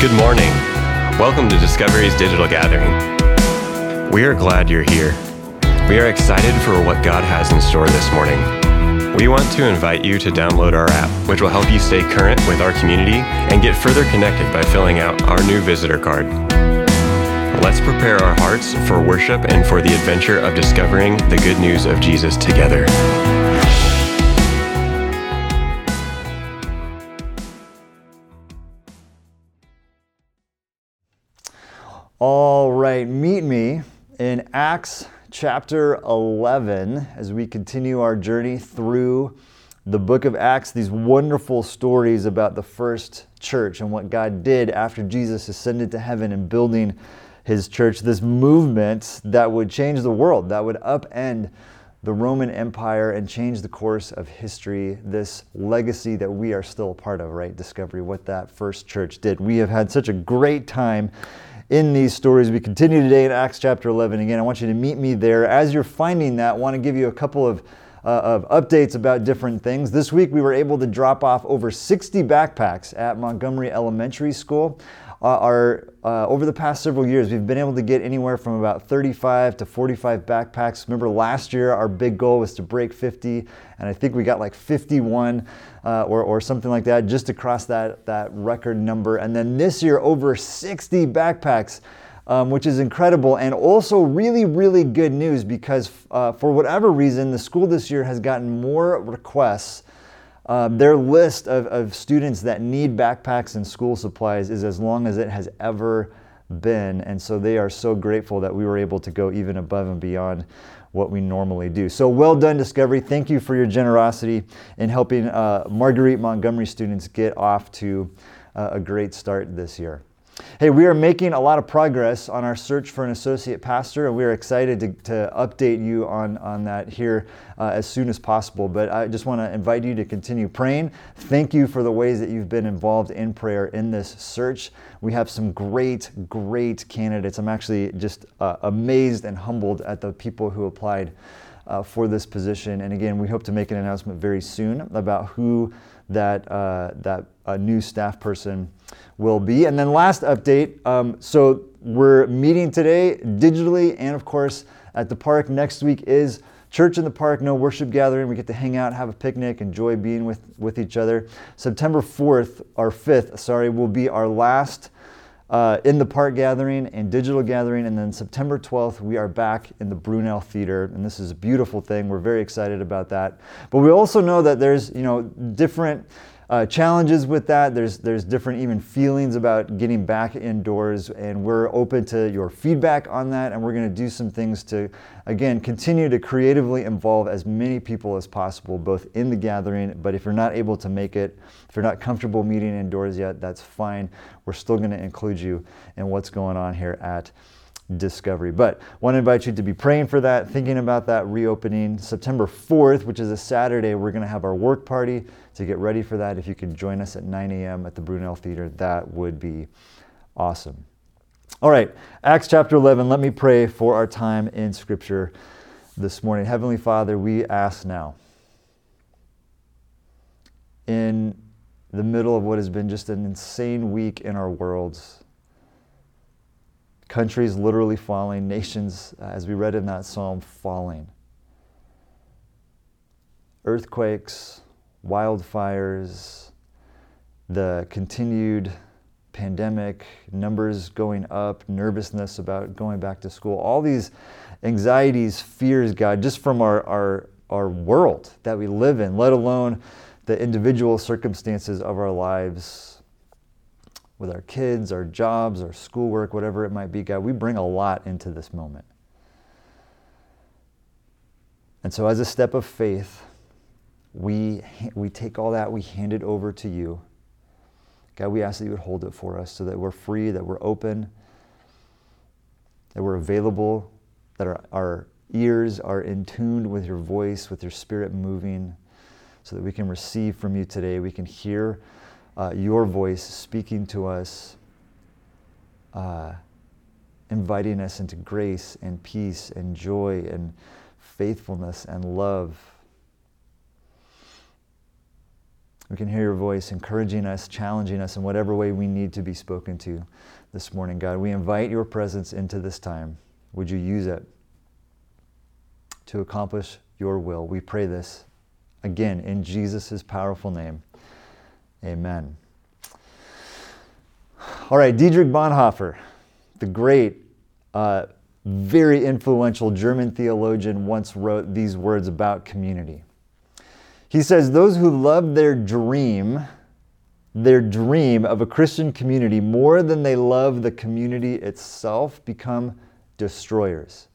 Good morning. Welcome to Discovery's Digital Gathering. We are glad you're here. We are excited for what God has in store this morning. We want to invite you to download our app, which will help you stay current with our community and get further connected by filling out our new visitor card. Let's prepare our hearts for worship and for the adventure of discovering the good news of Jesus together. All right, meet me in Acts chapter 11 as we continue our journey through the book of Acts, these wonderful stories about the first church and what God did after Jesus ascended to heaven and building his church, this movement that would change the world, that would upend the Roman Empire and change the course of history, this legacy that we are still a part of, right? Discovery, what that first church did. We have had such a great time in these stories. We continue today in Acts chapter 11. Again, I want you to meet me there. As you're finding that, I want to give you a couple of, uh, of updates about different things. This week, we were able to drop off over 60 backpacks at Montgomery Elementary School. Uh, our, uh, over the past several years, we've been able to get anywhere from about 35 to 45 backpacks. Remember, last year our big goal was to break 50, and I think we got like 51 uh, or, or something like that, just to cross that, that record number. And then this year, over 60 backpacks. Um, which is incredible and also really, really good news because uh, for whatever reason, the school this year has gotten more requests um, their list of, of students that need backpacks and school supplies is as long as it has ever been. And so they are so grateful that we were able to go even above and beyond what we normally do. So well done, Discovery. Thank you for your generosity in helping uh, Marguerite Montgomery students get off to uh, a great start this year. Hey, we are making a lot of progress on our search for an associate pastor, and we are excited to, to update you on, on that here uh, as soon as possible. But I just want to invite you to continue praying. Thank you for the ways that you've been involved in prayer in this search. We have some great, great candidates. I'm actually just uh, amazed and humbled at the people who applied uh, for this position. And again, we hope to make an announcement very soon about who that, uh, that new staff person will be. And then last update, um, so we're meeting today digitally and of course at the park. Next week is church in the park, no worship gathering. We get to hang out, have a picnic, enjoy being with, with each other. September 4th, or 5th, sorry, will be our last uh, in the park gathering and digital gathering. And then September 12th, we are back in the Brunel Theater. And this is a beautiful thing. We're very excited about that. But we also know that there's, you know, different uh, challenges with that. There's there's different even feelings about getting back indoors, and we're open to your feedback on that. And we're going to do some things to, again, continue to creatively involve as many people as possible, both in the gathering. But if you're not able to make it, if you're not comfortable meeting indoors yet, that's fine. We're still going to include you in what's going on here at discovery. But I want to invite you to be praying for that, thinking about that reopening. September 4th, which is a Saturday, we're going to have our work party to get ready for that. If you could join us at 9 a.m. at the Brunel Theater, that would be awesome. All right, Acts chapter 11. Let me pray for our time in Scripture this morning. Heavenly Father, we ask now, in the middle of what has been just an insane week in our worlds, countries literally falling, nations, uh, as we read in that psalm, falling. Earthquakes, wildfires, the continued pandemic, numbers going up, nervousness about going back to school, all these anxieties, fears, God, just from our, our, our world that we live in, let alone the individual circumstances of our lives with our kids, our jobs, our schoolwork, whatever it might be, God, we bring a lot into this moment. And so, as a step of faith, we, we take all that, we hand it over to you. God, we ask that you would hold it for us so that we're free, that we're open, that we're available, that our, our ears are in tune with your voice, with your spirit moving, so that we can receive from you today. We can hear uh, your voice speaking to us, uh, inviting us into grace and peace and joy and faithfulness and love. we can hear your voice encouraging us, challenging us in whatever way we need to be spoken to this morning, God. We invite your presence into this time. Would you use it to accomplish your will? We pray this again in Jesus' powerful name. Amen. All right, Dietrich Bonhoeffer, the great, uh, very influential German theologian, once wrote these words about community. He says, Those who love their dream, their dream of a Christian community more than they love the community itself become destroyers.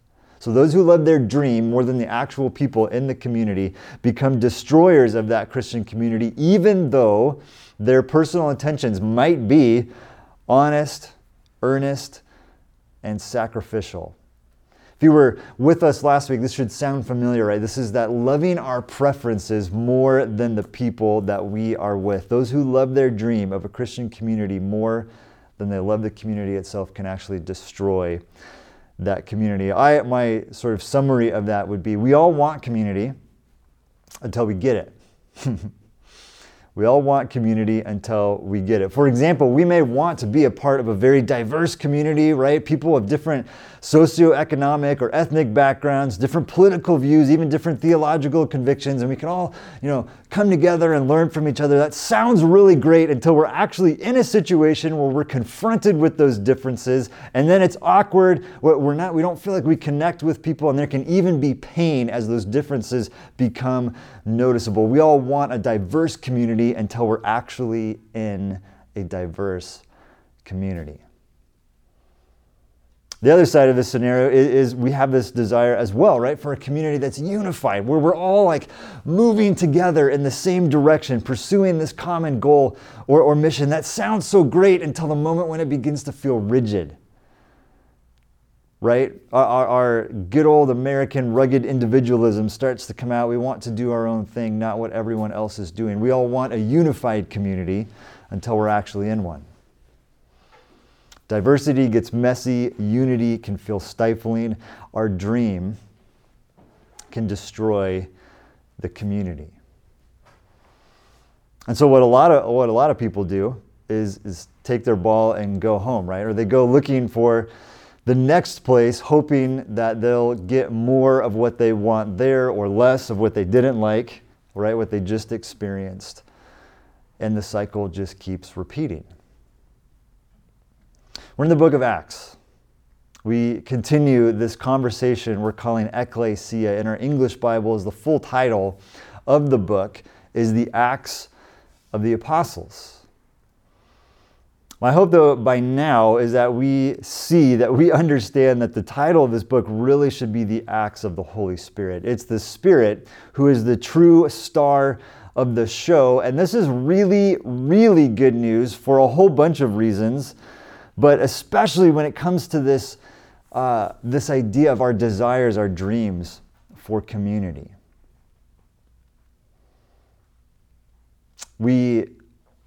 So, those who love their dream more than the actual people in the community become destroyers of that Christian community, even though their personal intentions might be honest, earnest, and sacrificial. If you were with us last week, this should sound familiar, right? This is that loving our preferences more than the people that we are with. Those who love their dream of a Christian community more than they love the community itself can actually destroy that community. I my sort of summary of that would be we all want community until we get it. We all want community until we get it. For example, we may want to be a part of a very diverse community, right? People of different socioeconomic or ethnic backgrounds, different political views, even different theological convictions, and we can all, you know, come together and learn from each other. That sounds really great until we're actually in a situation where we're confronted with those differences, and then it's awkward. We're not we don't feel like we connect with people and there can even be pain as those differences become noticeable. We all want a diverse community until we're actually in a diverse community. The other side of this scenario is, is, we have this desire as well, right, for a community that's unified, where we're all like moving together in the same direction, pursuing this common goal or, or mission. That sounds so great until the moment when it begins to feel rigid right? Our, our, good old American rugged individualism starts to come out. We want to do our own thing, not what everyone else is doing. We all want a unified community until we're actually in one. Diversity gets messy, unity can feel stifling. Our dream can destroy the community. And so what a lot of what a lot of people do is, is take their ball and go home, right? Or they go looking for the next place, hoping that they'll get more of what they want there or less of what they didn't like, right? What they just experienced. And the cycle just keeps repeating. We're in the book of Acts. We continue this conversation we're calling Ekklesia. In our English Bible, is the full title of the book is the Acts of the Apostles. My hope, though, by now is that we see, that we understand that the title of this book really should be The Acts of the Holy Spirit. It's the Spirit who is the true star of the show. And this is really, really good news for a whole bunch of reasons, but especially when it comes to this, uh, this idea of our desires, our dreams for community. We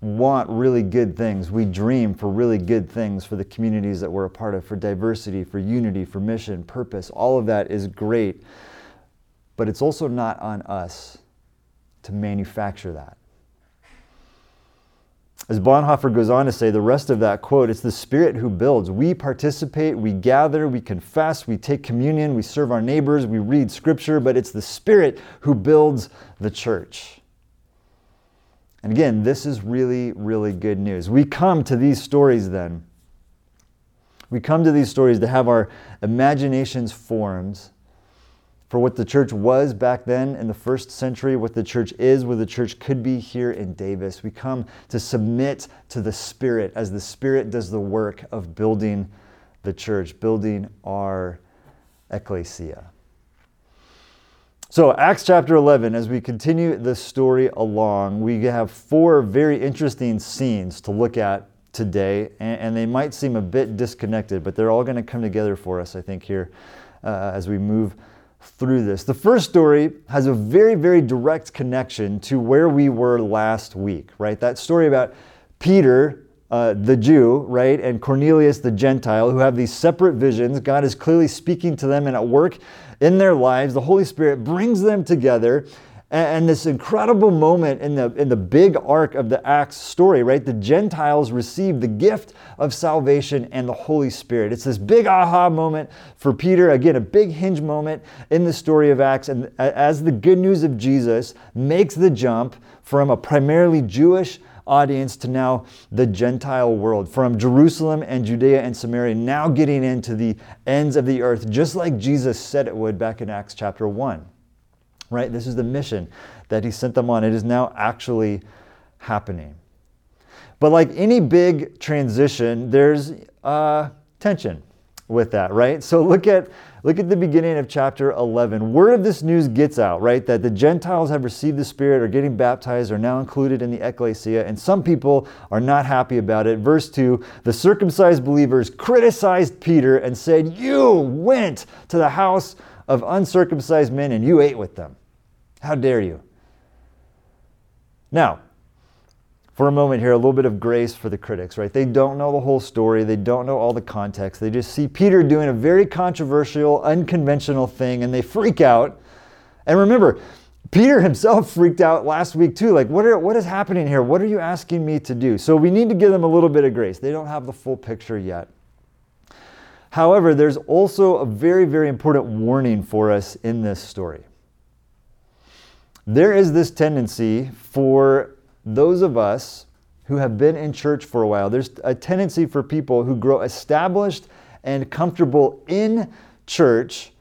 want really good things. We dream for really good things for the communities that we're a part of, for diversity, for unity, for mission, purpose. All of that is great. But it's also not on us to manufacture that. As Bonhoeffer goes on to say, the rest of that quote, it's the Spirit who builds. We participate, we gather, we confess, we take communion, we serve our neighbors, we read Scripture, but it's the Spirit who builds the church. And again, this is really, really good news. We come to these stories then. We come to these stories to have our imaginations formed for what the church was back then in the first century, what the church is, what the church could be here in Davis. We come to submit to the Spirit as the Spirit does the work of building the church, building our ecclesia. So, Acts chapter 11, as we continue this story along, we have four very interesting scenes to look at today, and, they might seem a bit disconnected, but they're all going to come together for us, I think, here uh, as we move through this. The first story has a very, very direct connection to where we were last week, right? That story about Peter uh, the Jew, right, and Cornelius the Gentile, who have these separate visions. God is clearly speaking to them and at work in their lives. The Holy Spirit brings them together, And this incredible moment in the, in the big arc of the Acts story, right? The Gentiles receive the gift of salvation and the Holy Spirit. It's this big aha moment for Peter. Again, a big hinge moment in the story of Acts. And as the good news of Jesus makes the jump from a primarily Jewish audience to now the Gentile world, from Jerusalem and Judea and Samaria, now getting into the ends of the earth, just like Jesus said it would back in Acts chapter 1 right? This is the mission that he sent them on. It is now actually happening. But like any big transition, there's uh, tension with that, right? So look at look at the beginning of chapter 11. Word of this news gets out, right? That the Gentiles have received the Spirit, are getting baptized, are now included in the ecclesia, and some people are not happy about it. Verse 2 The circumcised believers criticized Peter and said, You went to the house of uncircumcised men and you ate with them. How dare you? Now, for a moment here, a little bit of grace for the critics, right? They don't know the whole story, they don't know all the context. They just see Peter doing a very controversial, unconventional thing and they freak out. And remember, Peter himself freaked out last week too. Like, what, are, what is happening here? What are you asking me to do? So we need to give them a little bit of grace. They don't have the full picture yet. However, there's also a very, very important warning for us in this story. There is this tendency for those of us who have been in church for a while, there's a tendency for people who grow established and comfortable in church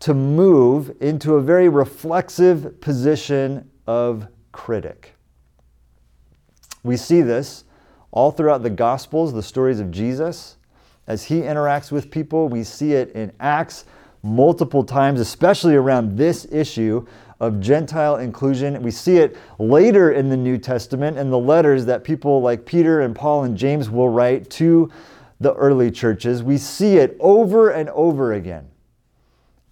to move into a very reflexive position of critic. We see this all throughout the Gospels, the stories of Jesus. As he interacts with people, we see it in Acts multiple times, especially around this issue of Gentile inclusion. We see it later in the New Testament in the letters that people like Peter and Paul and James will write to the early churches. We see it over and over again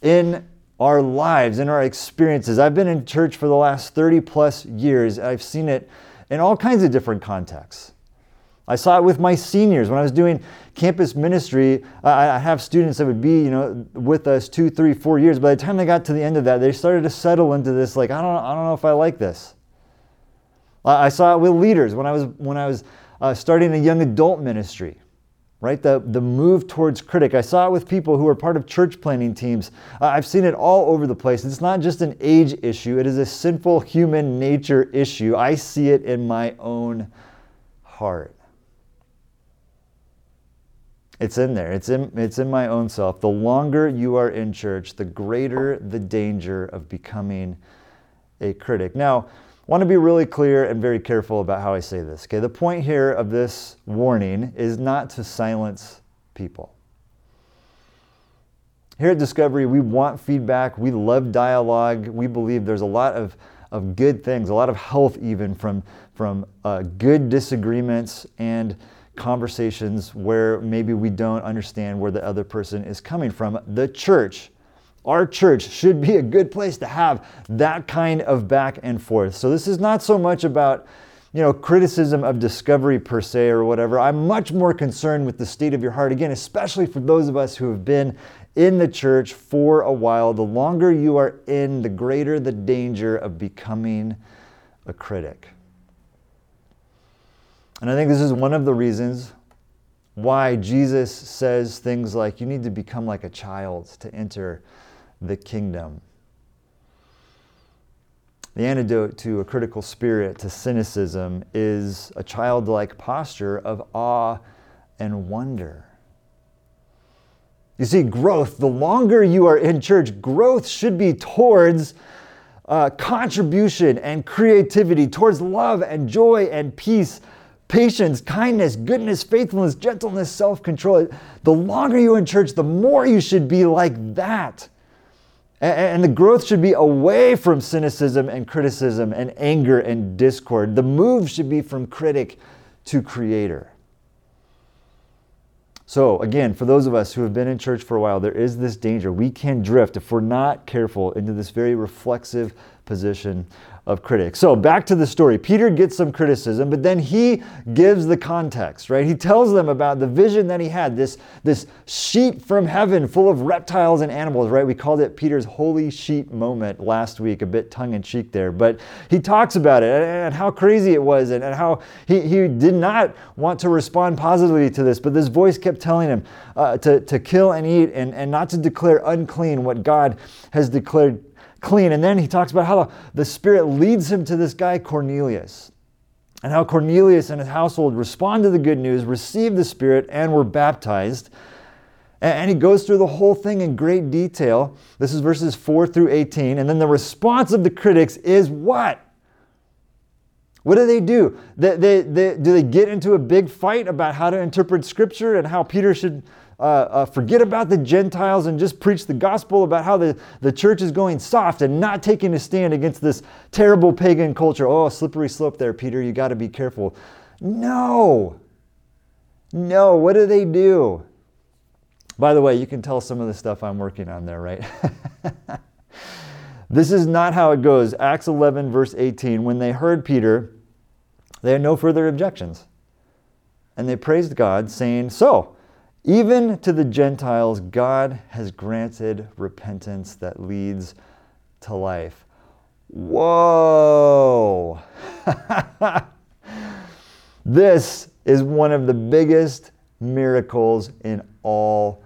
in our lives, in our experiences. I've been in church for the last 30 plus years. I've seen it in all kinds of different contexts. I saw it with my seniors when I was doing campus ministry. I have students that would be, you know, with us two, three, four years. By the time they got to the end of that, they started to settle into this. Like, I don't, I don't know if I like this. I saw it with leaders when I was when I was uh, starting a young adult ministry. Right, the the move towards critic. I saw it with people who are part of church planning teams. Uh, I've seen it all over the place. It's not just an age issue; it is a sinful human nature issue. I see it in my own heart. It's in there. It's in, it's in my own self. The longer you are in church, the greater the danger of becoming a critic. Now, I want to be really clear and very careful about how I say this. Okay, the point here of this warning is not to silence people. Here at Discovery, we want feedback. We love dialogue. We believe there's a lot of, of good things, a lot of health even from, from uh, good disagreements and conversations where maybe we don't understand where the other person is coming from. The church, our church, should be a good place to have that kind of back and forth. So this is not so much about you know, criticism of discovery per se or whatever. I'm much more concerned with the state of your heart. Again, especially for those of us who have been in the church for a while. The longer you are in, the greater the danger of becoming a critic. And I think this is one of the reasons why Jesus says things like, you need to become like a child to enter the kingdom. The antidote to a critical spirit, to cynicism, is a childlike posture of awe and wonder. You see, growth, the longer you are in church, growth should be towards uh, contribution and creativity, towards love and joy and peace patience, kindness, goodness, faithfulness, gentleness, self control. The longer you're in church, the more you should be like that. And the growth should be away from cynicism and criticism and anger and discord. The move should be from critic to creator. So, again, for those of us who have been in church for a while, there is this danger. We can drift, if we're not careful, into this very reflexive position of critics. So back to the story. Peter gets some criticism, but then he gives the context, right? He tells them about the vision that he had, this, this sheet from heaven full of reptiles and animals, right? We called it Peter's holy sheet moment last week, a bit tongue in cheek there. But he talks about it and how crazy it was and, and how he, he did not want to respond positively to this, but this voice kept telling him uh, to, to kill and eat and, and not to declare unclean what God has declared clean. And then he talks about how the Spirit leads him to this guy, Cornelius, and how Cornelius and his household respond to the good news, receive the Spirit, and were baptized. And he goes through the whole thing in great detail. This is verses 4 through 18. And then the response of the critics is what? What do they do? They, they, they, do they get into a big fight about how to interpret Scripture and how Peter should uh, uh, forget about the Gentiles and just preach the gospel about how the, the church is going soft and not taking a stand against this terrible pagan culture. Oh, slippery slope there, Peter. You got to be careful. No. No. What do they do? By the way, you can tell some of the stuff I'm working on there, right? this is not how it goes. Acts 11, verse 18. When they heard Peter, they had no further objections. And they praised God, saying, So, even to the Gentiles, God has granted repentance that leads to life. Whoa! this is one of the biggest miracles in all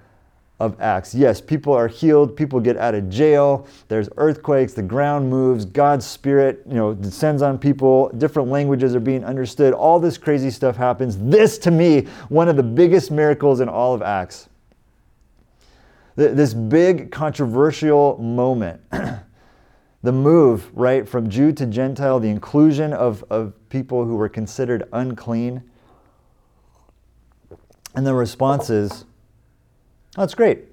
of Acts. Yes, people are healed, people get out of jail, there's earthquakes, the ground moves, God's spirit, you know, descends on people, different languages are being understood, all this crazy stuff happens. This to me, one of the biggest miracles in all of Acts. This big controversial moment. the move, right, from Jew to Gentile, the inclusion of, of people who were considered unclean. And the response is, that's great.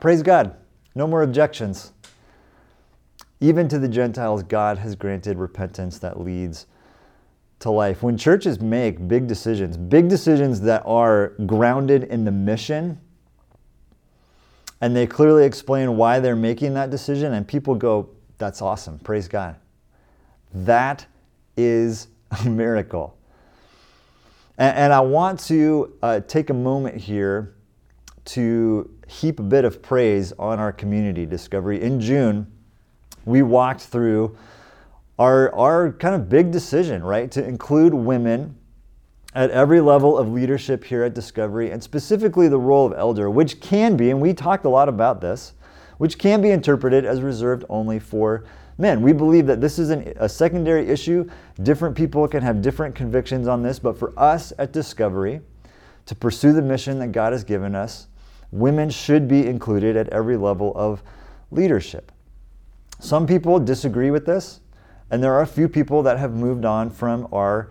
Praise God. No more objections. Even to the Gentiles, God has granted repentance that leads to life. When churches make big decisions, big decisions that are grounded in the mission, and they clearly explain why they're making that decision, and people go, That's awesome. Praise God. That is a miracle. And, and I want to uh, take a moment here to heap a bit of praise on our community discovery. In June, we walked through our, our kind of big decision, right, to include women at every level of leadership here at Discovery, and specifically the role of elder, which can be, and we talked a lot about this, which can be interpreted as reserved only for men. We believe that this is an, a secondary issue. Different people can have different convictions on this, but for us at Discovery, to pursue the mission that God has given us, women should be included at every level of leadership. Some people disagree with this, and there are a few people that have moved on from our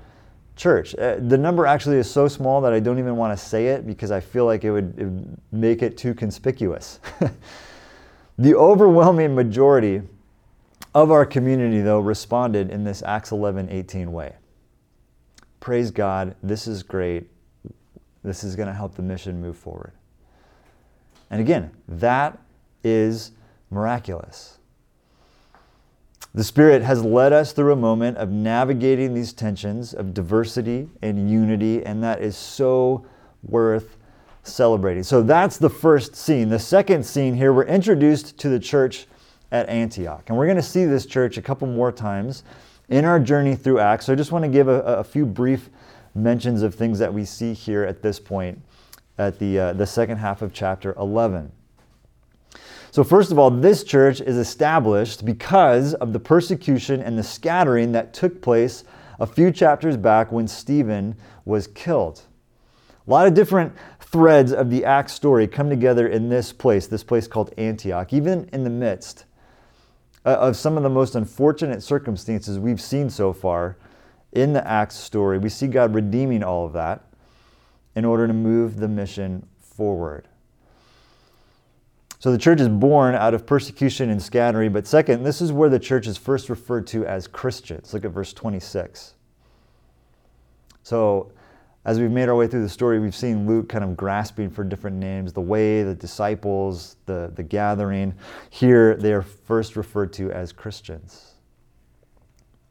church. Uh, the number actually is so small that I don't even want to say it because I feel like it would, it would make it too conspicuous. the overwhelming majority of our community, though, responded in this Acts 11 18 way. Praise God, this is great. This is going to help the mission move forward. And again, that is miraculous. The Spirit has led us through a moment of navigating these tensions of diversity and unity, and that is so worth celebrating. So that's the first scene. The second scene here, we're introduced to the church at Antioch. And we're going to see this church a couple more times in our journey through Acts. So I just want to give a, a few brief mentions of things that we see here at this point at the, uh, the second half of chapter 11. So, first of all, this church is established because of the persecution and the scattering that took place a few chapters back when Stephen was killed. A lot of different threads of the Acts story come together in this place, this place called Antioch, even in the midst uh, of some of the most unfortunate circumstances we've seen so far in the Acts story. We see God redeeming all of that in order to move the mission forward. So the church is born out of persecution and scattering, but second, this is where the church is first referred to as Christians. Look at verse 26. So, as we've made our way through the story, we've seen Luke kind of grasping for different names the way, the disciples, the, the gathering. Here, they are first referred to as Christians.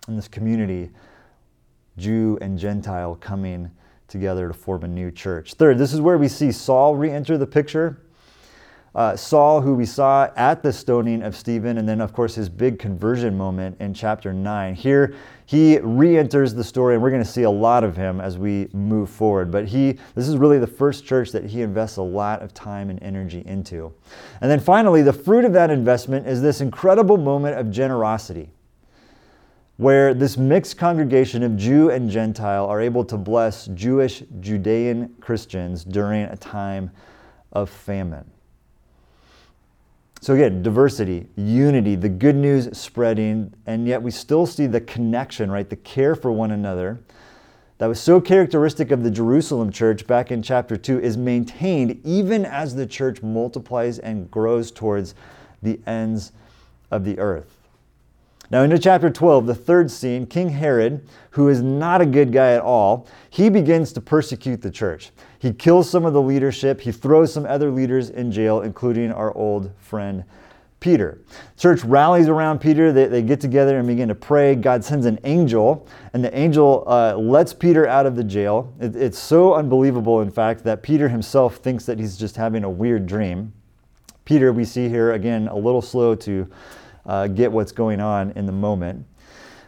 in this community, Jew and Gentile coming together to form a new church. Third, this is where we see Saul re enter the picture. Uh, Saul, who we saw at the stoning of Stephen, and then, of course, his big conversion moment in chapter 9. Here, he re enters the story, and we're going to see a lot of him as we move forward. But he, this is really the first church that he invests a lot of time and energy into. And then finally, the fruit of that investment is this incredible moment of generosity where this mixed congregation of Jew and Gentile are able to bless Jewish, Judean Christians during a time of famine. So, again, diversity, unity, the good news spreading, and yet we still see the connection, right? The care for one another that was so characteristic of the Jerusalem church back in chapter 2 is maintained even as the church multiplies and grows towards the ends of the earth. Now, into chapter 12, the third scene, King Herod, who is not a good guy at all, he begins to persecute the church. He kills some of the leadership, he throws some other leaders in jail, including our old friend Peter. Church rallies around Peter. They, they get together and begin to pray. God sends an angel, and the angel uh, lets Peter out of the jail. It, it's so unbelievable, in fact, that Peter himself thinks that he's just having a weird dream. Peter, we see here, again, a little slow to uh, get what's going on in the moment.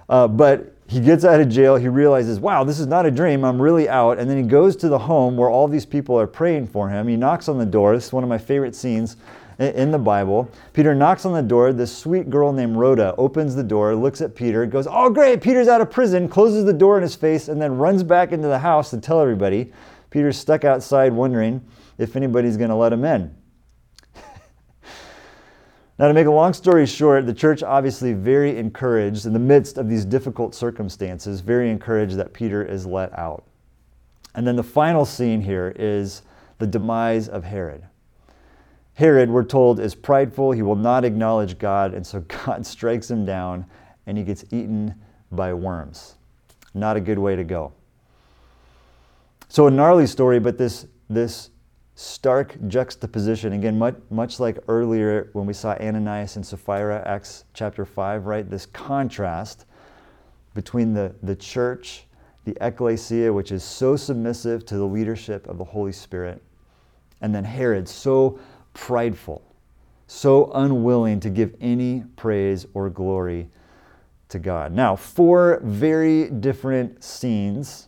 Uh, but he gets out of jail. He realizes, wow, this is not a dream. I'm really out. And then he goes to the home where all these people are praying for him. He knocks on the door. This is one of my favorite scenes in the Bible. Peter knocks on the door. This sweet girl named Rhoda opens the door, looks at Peter, goes, Oh, great, Peter's out of prison, closes the door in his face, and then runs back into the house to tell everybody. Peter's stuck outside wondering if anybody's going to let him in. Now, to make a long story short, the church obviously very encouraged in the midst of these difficult circumstances, very encouraged that Peter is let out. And then the final scene here is the demise of Herod. Herod, we're told, is prideful. He will not acknowledge God, and so God strikes him down and he gets eaten by worms. Not a good way to go. So, a gnarly story, but this, this stark juxtaposition. Again, much, much like earlier when we saw Ananias and Sapphira, Acts chapter 5, right? This contrast between the, the church, the ecclesia, which is so submissive to the leadership of the Holy Spirit, and then Herod, so prideful, so unwilling to give any praise or glory to God. Now, four very different scenes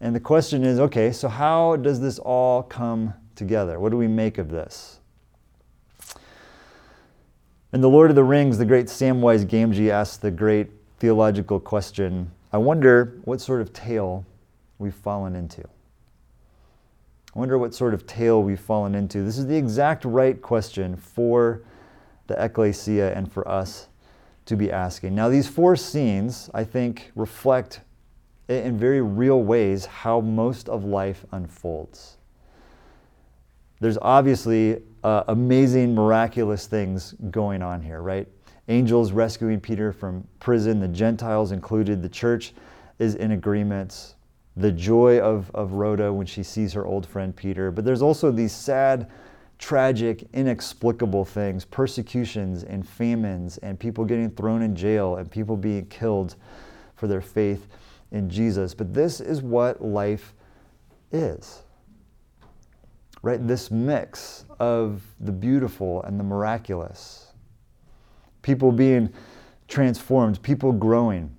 and the question is okay, so how does this all come together? What do we make of this? In The Lord of the Rings, the great Samwise Gamgee asks the great theological question I wonder what sort of tale we've fallen into. I wonder what sort of tale we've fallen into. This is the exact right question for the ecclesia and for us to be asking. Now, these four scenes, I think, reflect in very real ways how most of life unfolds. There's obviously uh, amazing, miraculous things going on here, right? Angels rescuing Peter from prison, the Gentiles included, the church is in agreement. The joy of, of Rhoda when she sees her old friend Peter. But there's also these sad, tragic, inexplicable things persecutions and famines, and people getting thrown in jail, and people being killed for their faith in Jesus. But this is what life is. Right? This mix of the beautiful and the miraculous. People being transformed, people growing,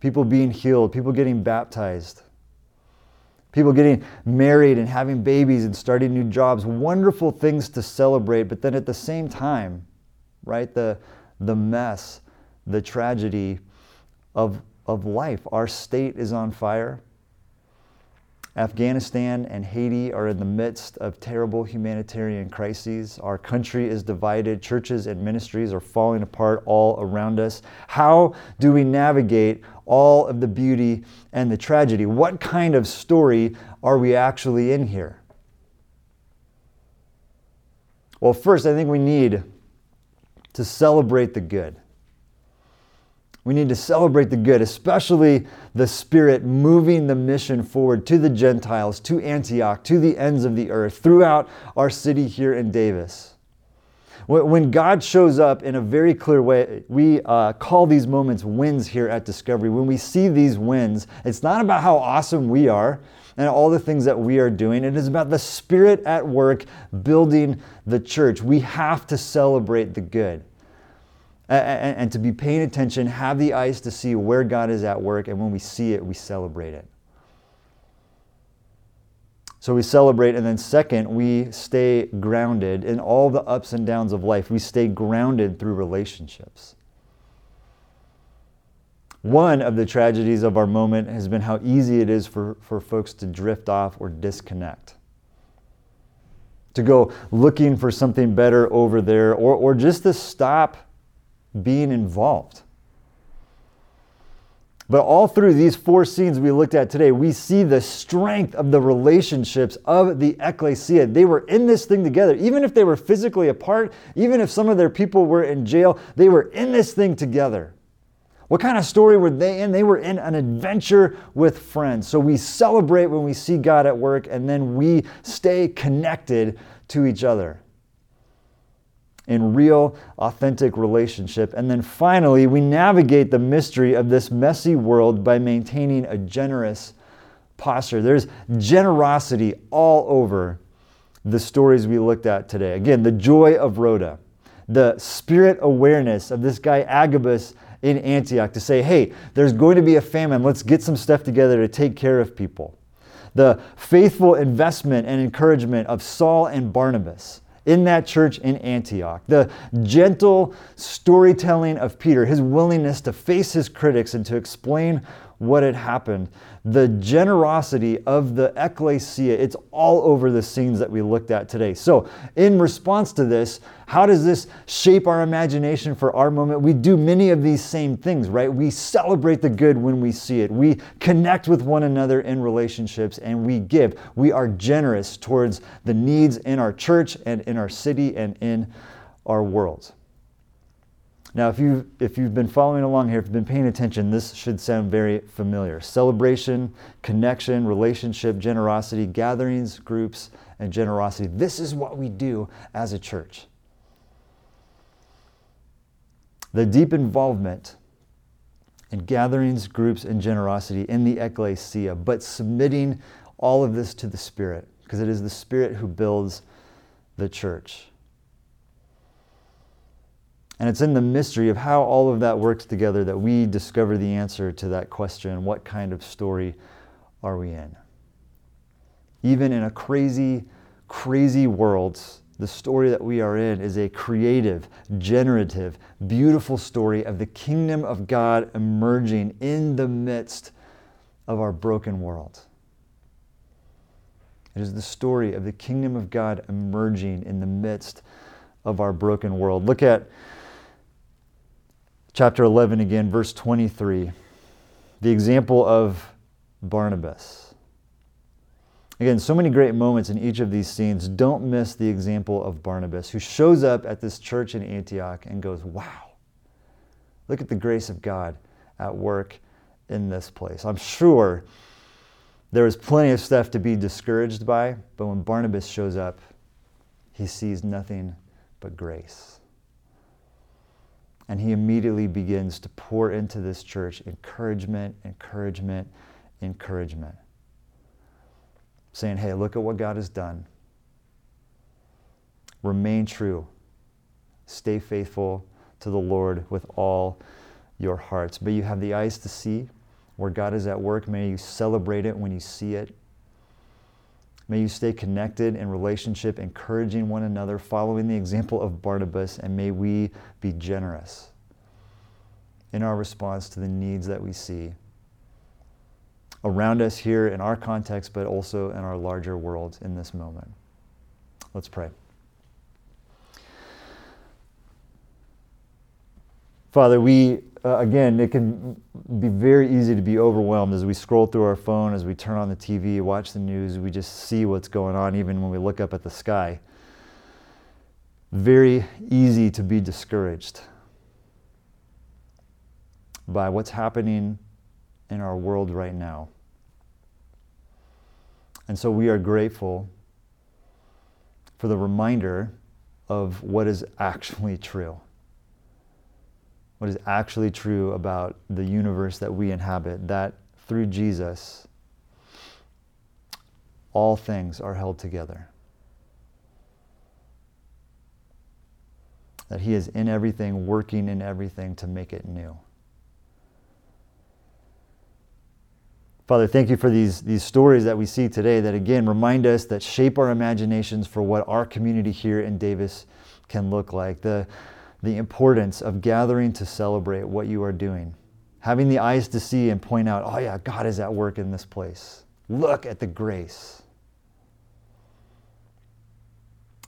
people being healed, people getting baptized, people getting married and having babies and starting new jobs. Wonderful things to celebrate, but then at the same time, right, the, the mess, the tragedy of of life. Our state is on fire. Afghanistan and Haiti are in the midst of terrible humanitarian crises. Our country is divided. Churches and ministries are falling apart all around us. How do we navigate all of the beauty and the tragedy? What kind of story are we actually in here? Well, first, I think we need to celebrate the good. We need to celebrate the good, especially the Spirit moving the mission forward to the Gentiles, to Antioch, to the ends of the earth, throughout our city here in Davis. When God shows up in a very clear way, we uh, call these moments wins here at Discovery. When we see these wins, it's not about how awesome we are and all the things that we are doing. It is about the Spirit at work building the church. We have to celebrate the good. And, and to be paying attention, have the eyes to see where God is at work, and when we see it, we celebrate it. So we celebrate, and then second, we stay grounded in all the ups and downs of life. We stay grounded through relationships. One of the tragedies of our moment has been how easy it is for, for folks to drift off or disconnect, to go looking for something better over there, or, or just to stop being involved. But all through these four scenes we looked at today, we see the strength of the relationships of the ecclesia. They were in this thing together. Even if they were physically apart, even if some of their people were in jail, they were in this thing together. What kind of story were they in? They were in an adventure with friends. So we celebrate when we see God at work, and then we stay connected to each other in real, authentic relationship. And then finally, we navigate the mystery of this messy world by maintaining a generous posture. There's generosity all over the stories we looked at today. Again, the joy of Rhoda, the spirit awareness of this guy Agabus in Antioch to say, hey, there's going to be a famine. Let's get some stuff together to take care of people. The faithful investment and encouragement of Saul and Barnabas in that church in Antioch. The gentle storytelling of Peter, his willingness to face his critics and to explain what had happened. The generosity of the ecclesia, it's all over the scenes that we looked at today. So, in response to this, how does this shape our imagination for our moment? We do many of these same things, right? We celebrate the good when we see it. We connect with one another in relationships and we give. We are generous towards the needs in our church and in our city and in our world. Now, if, you've, if you've been following along here, if you've been paying attention, this should sound very familiar. Celebration, connection, relationship, generosity, gatherings, groups, and generosity. This is what we do as a church. The deep involvement in gatherings, groups, and generosity in the ecclesia, but submitting all of this to the Spirit, because it is the Spirit who builds the church. And it's in the mystery of how all of that works together that we discover the answer to that question what kind of story are we in? Even in a crazy, crazy world, the story that we are in is a creative, generative, beautiful story of the kingdom of God emerging in the midst of our broken world. It is the story of the kingdom of God emerging in the midst of our broken world. Look at chapter 11 again, verse 23. The example of Barnabas. Again, so many great moments in each of these scenes. Don't miss the example of Barnabas, who shows up at this church in Antioch and goes, Wow, look at the grace of God at work in this place. I'm sure there is plenty of stuff to be discouraged by, but when Barnabas shows up, he sees nothing but grace. And he immediately begins to pour into this church encouragement, encouragement, encouragement. Saying, hey, look at what God has done. Remain true. Stay faithful to the Lord with all your hearts. May you have the eyes to see where God is at work. May you celebrate it when you see it. May you stay connected in relationship, encouraging one another, following the example of Barnabas, and may we be generous in our response to the needs that we see around us here in our context, but also in our larger world in this moment. Let's pray. Father, we uh, again, it can be very easy to be overwhelmed as we scroll through our phone, as we turn on the TV, watch the news, we just see what's going on, even when we look up at the sky. Very easy to be discouraged by what's happening in our world right now. And so we are grateful for the reminder of what is actually true. What is actually true about the universe that we inhabit, that through Jesus, all things are held together. That He is in everything, working in everything to make it new. Father, thank you for these, these stories that we see today that again remind us that shape our imaginations for what our community here in Davis can look like. The, the importance of gathering to celebrate what you are doing. Having the eyes to see and point out, oh, yeah, God is at work in this place. Look at the grace.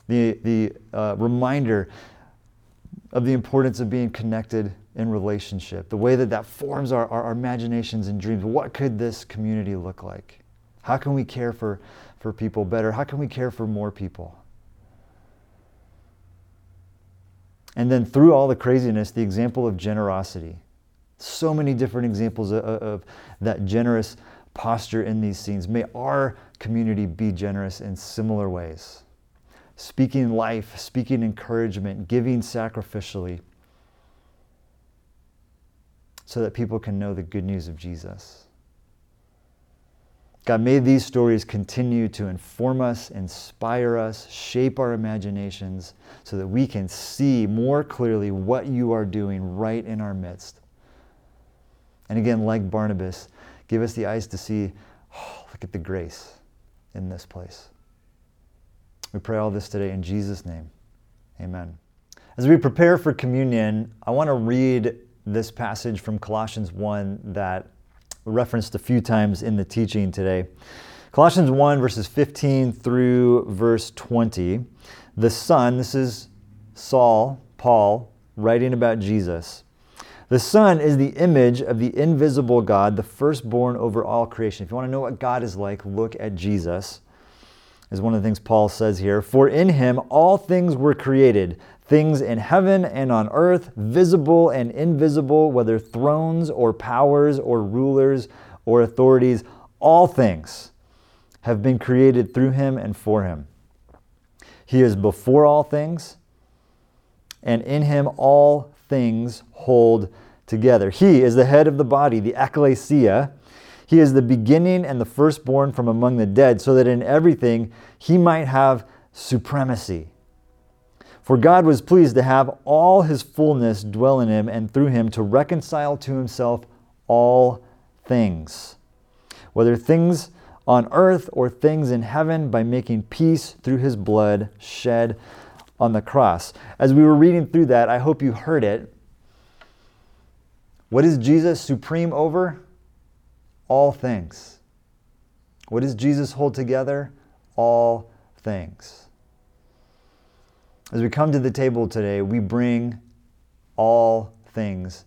The, the uh, reminder of the importance of being connected in relationship, the way that that forms our, our, our, imaginations and dreams. What could this community look like? How can we care for, for people better? How can we care for more people? And then through all the craziness, the example of generosity. So many different examples of, of that generous posture in these scenes. May our community be generous in similar ways. Speaking life, speaking encouragement, giving sacrificially so that people can know the good news of Jesus. God, may these stories continue to inform us, inspire us, shape our imaginations so that we can see more clearly what you are doing right in our midst. And again, like Barnabas, give us the eyes to see, oh, look at the grace in this place. We pray all this today in Jesus' name. Amen. As we prepare for communion, I want to read this passage from Colossians 1 that referenced a few times in the teaching today. Colossians 1, verses 15 through verse 20. The Son, this is Saul, Paul, writing about Jesus. The Son is the image of the invisible God, the firstborn over all creation. If you want to know what God is like, look at Jesus, is one of the things Paul says here. For in him all things were created things in heaven and on earth, visible and invisible, whether thrones or powers or rulers or authorities, all things have been created through him and for him. He is before all things, and in him all things hold together. He is the head of the body, the Ekklesia. He is the beginning and the firstborn from among the dead, so that in everything he might have supremacy. For God was pleased to have all his fullness dwell in him, and through him to reconcile to himself all things, whether things on earth or things in heaven, by making peace through his blood shed on the cross. As we were reading through that, I hope you heard it. What is Jesus supreme over? All things. What does Jesus hold together? All things. As we come to the table today, we bring all things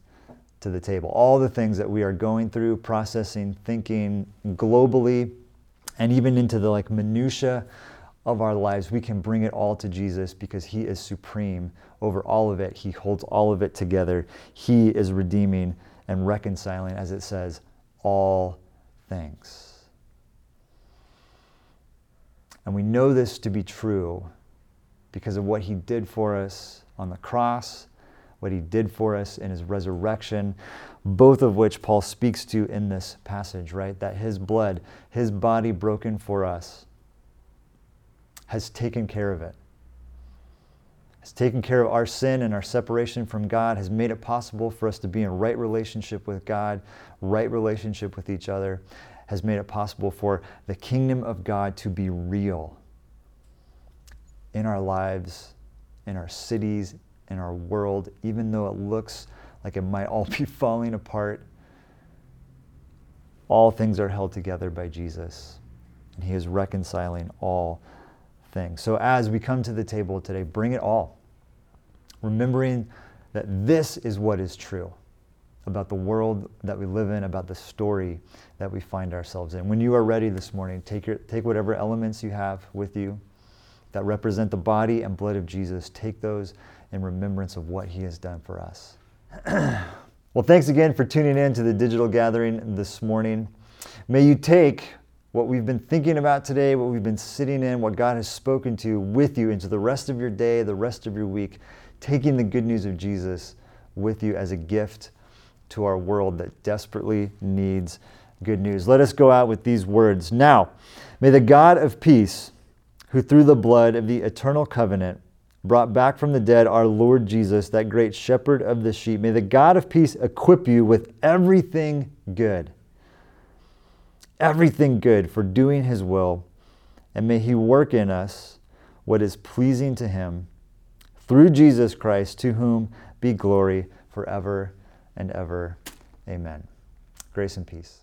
to the table. All the things that we are going through, processing, thinking globally, and even into the like minutia of our lives, we can bring it all to Jesus because he is supreme over all of it. He holds all of it together. He is redeeming and reconciling, as it says, all things. And we know this to be true because of what he did for us on the cross, what he did for us in his resurrection, both of which Paul speaks to in this passage, right? That his blood, his body broken for us, has taken care of it. Has taken care of our sin and our separation from God, has made it possible for us to be in right relationship with God, right relationship with each other, has made it possible for the kingdom of God to be real in our lives, in our cities, in our world, even though it looks like it might all be falling apart. All things are held together by Jesus, and He is reconciling all things. So as we come to the table today, bring it all, remembering that this is what is true about the world that we live in, about the story that we find ourselves in. When you are ready this morning, take, your, take whatever elements you have with you that represent the body and blood of Jesus, take those in remembrance of what he has done for us. well, thanks again for tuning in to the digital gathering this morning. May you take what we've been thinking about today, what we've been sitting in, what God has spoken to with you into the rest of your day, the rest of your week, taking the good news of Jesus with you as a gift to our world that desperately needs good news. Let us go out with these words. Now, may the God of peace, who through the blood of the eternal covenant brought back from the dead our Lord Jesus, that great shepherd of the sheep, may the God of peace equip you with everything good everything good for doing his will, and may he work in us what is pleasing to him through Jesus Christ, to whom be glory forever and ever. Amen. Grace and peace.